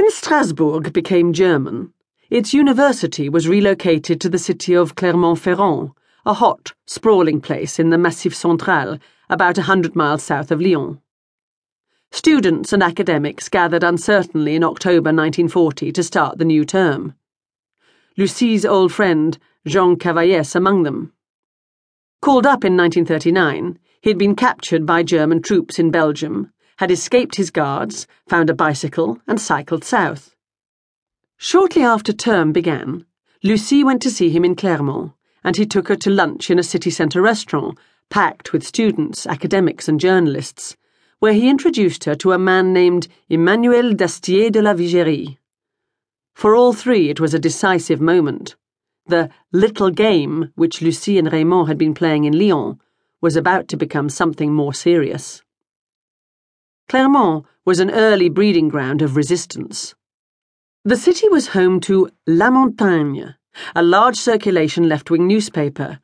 When Strasbourg became German, its university was relocated to the city of Clermont-Ferrand, a hot, sprawling place in the Massif Central, about a hundred miles south of Lyon. Students and academics gathered uncertainly in October 1940 to start the new term. Lucie's old friend, Jean Cavaillès, among them. Called up in 1939, he had been captured by German troops in Belgium, had escaped his guards, found a bicycle, and cycled south. Shortly after term began, Lucie went to see him in Clermont, and he took her to lunch in a city centre restaurant packed with students, academics, and journalists, where he introduced her to a man named Emmanuel d'Astier de la Vigerie. For all three, it was a decisive moment. The little game which Lucie and Raymond had been playing in Lyon was about to become something more serious. Clermont was an early breeding ground of resistance. The city was home to La Montagne, a large circulation left wing newspaper,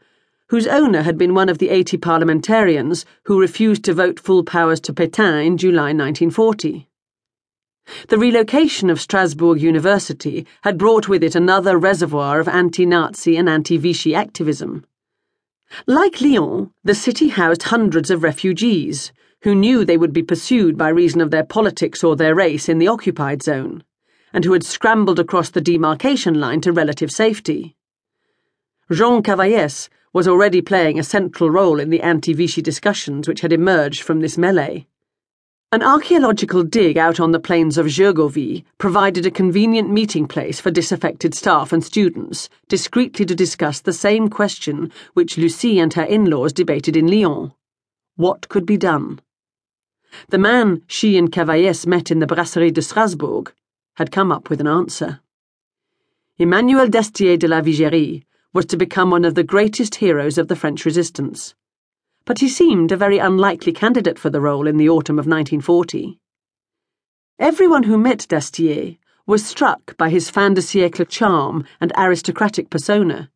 whose owner had been one of the 80 parliamentarians who refused to vote full powers to Pétain in July 1940. The relocation of Strasbourg University had brought with it another reservoir of anti Nazi and anti Vichy activism. Like Lyon, the city housed hundreds of refugees who knew they would be pursued by reason of their politics or their race in the occupied zone, and who had scrambled across the demarcation line to relative safety. Jean Cavaillès was already playing a central role in the anti Vichy discussions which had emerged from this melee. An archaeological dig out on the plains of Gergovie provided a convenient meeting place for disaffected staff and students, discreetly to discuss the same question which Lucie and her in laws debated in Lyon. What could be done? The man she and Cavaillès met in the Brasserie de Strasbourg had come up with an answer. Emmanuel d'Astier de la Vigerie was to become one of the greatest heroes of the French resistance but he seemed a very unlikely candidate for the role in the autumn of 1940. Everyone who met d'Astier was struck by his fin de siècle charm and aristocratic persona.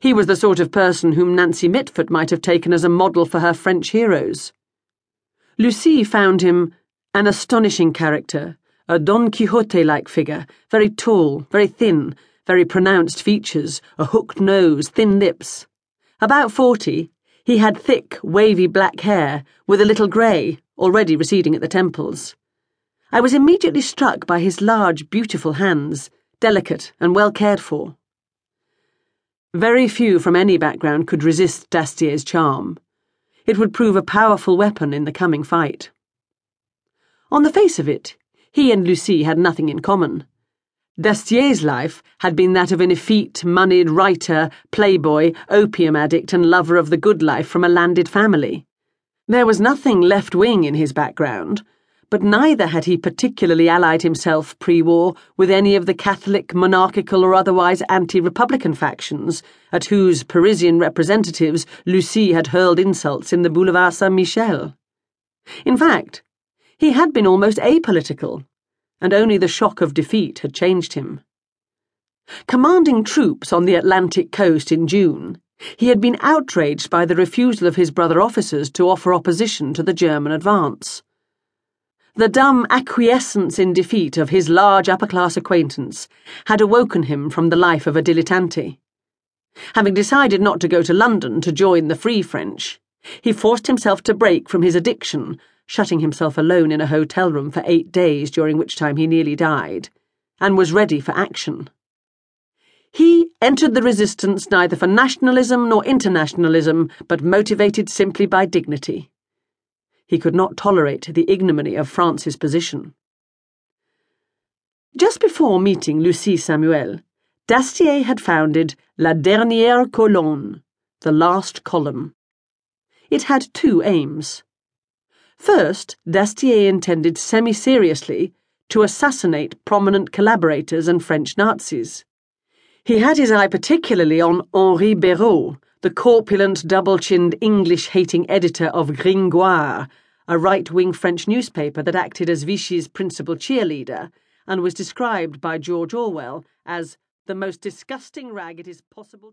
He was the sort of person whom Nancy Mitford might have taken as a model for her French heroes. Lucie found him an astonishing character, a Don Quixote like figure, very tall, very thin, very pronounced features, a hooked nose, thin lips. About forty, he had thick, wavy black hair, with a little grey, already receding at the temples. I was immediately struck by his large, beautiful hands, delicate and well cared for. Very few from any background could resist d'Astier's charm. It would prove a powerful weapon in the coming fight. On the face of it, he and Lucie had nothing in common. d'Astier's life had been that of an effete, moneyed writer, playboy, opium addict, and lover of the good life from a landed family. There was nothing left wing in his background, but neither had he particularly allied himself pre war with any of the Catholic, monarchical, or otherwise anti Republican factions at whose Parisian representatives Lucie had hurled insults in the Boulevard Saint Michel. In fact, he had been almost apolitical and only the shock of defeat had changed him. Commanding troops on the Atlantic coast in June, he had been outraged by the refusal of his brother officers to offer opposition to the German advance. The dumb acquiescence in defeat of his large upper class acquaintance had awoken him from the life of a dilettante. Having decided not to go to London to join the Free French, he forced himself to break from his addiction shutting himself alone in a hotel room for eight days, during which time he nearly died, and was ready for action. He entered the resistance neither for nationalism nor internationalism, but motivated simply by dignity. He could not tolerate the ignominy of France's position. Just before meeting Lucie Samuel, d'Astier had founded La Dernière Colonne, the last column. It had two aims. First, d'Astier intended semi seriously to assassinate prominent collaborators and French Nazis. He had his eye particularly on Henri Béraud, the corpulent, double chinned, English hating editor of Gringoire, a right wing French newspaper that acted as Vichy's principal cheerleader and was described by George Orwell as the most disgusting rag it is possible to.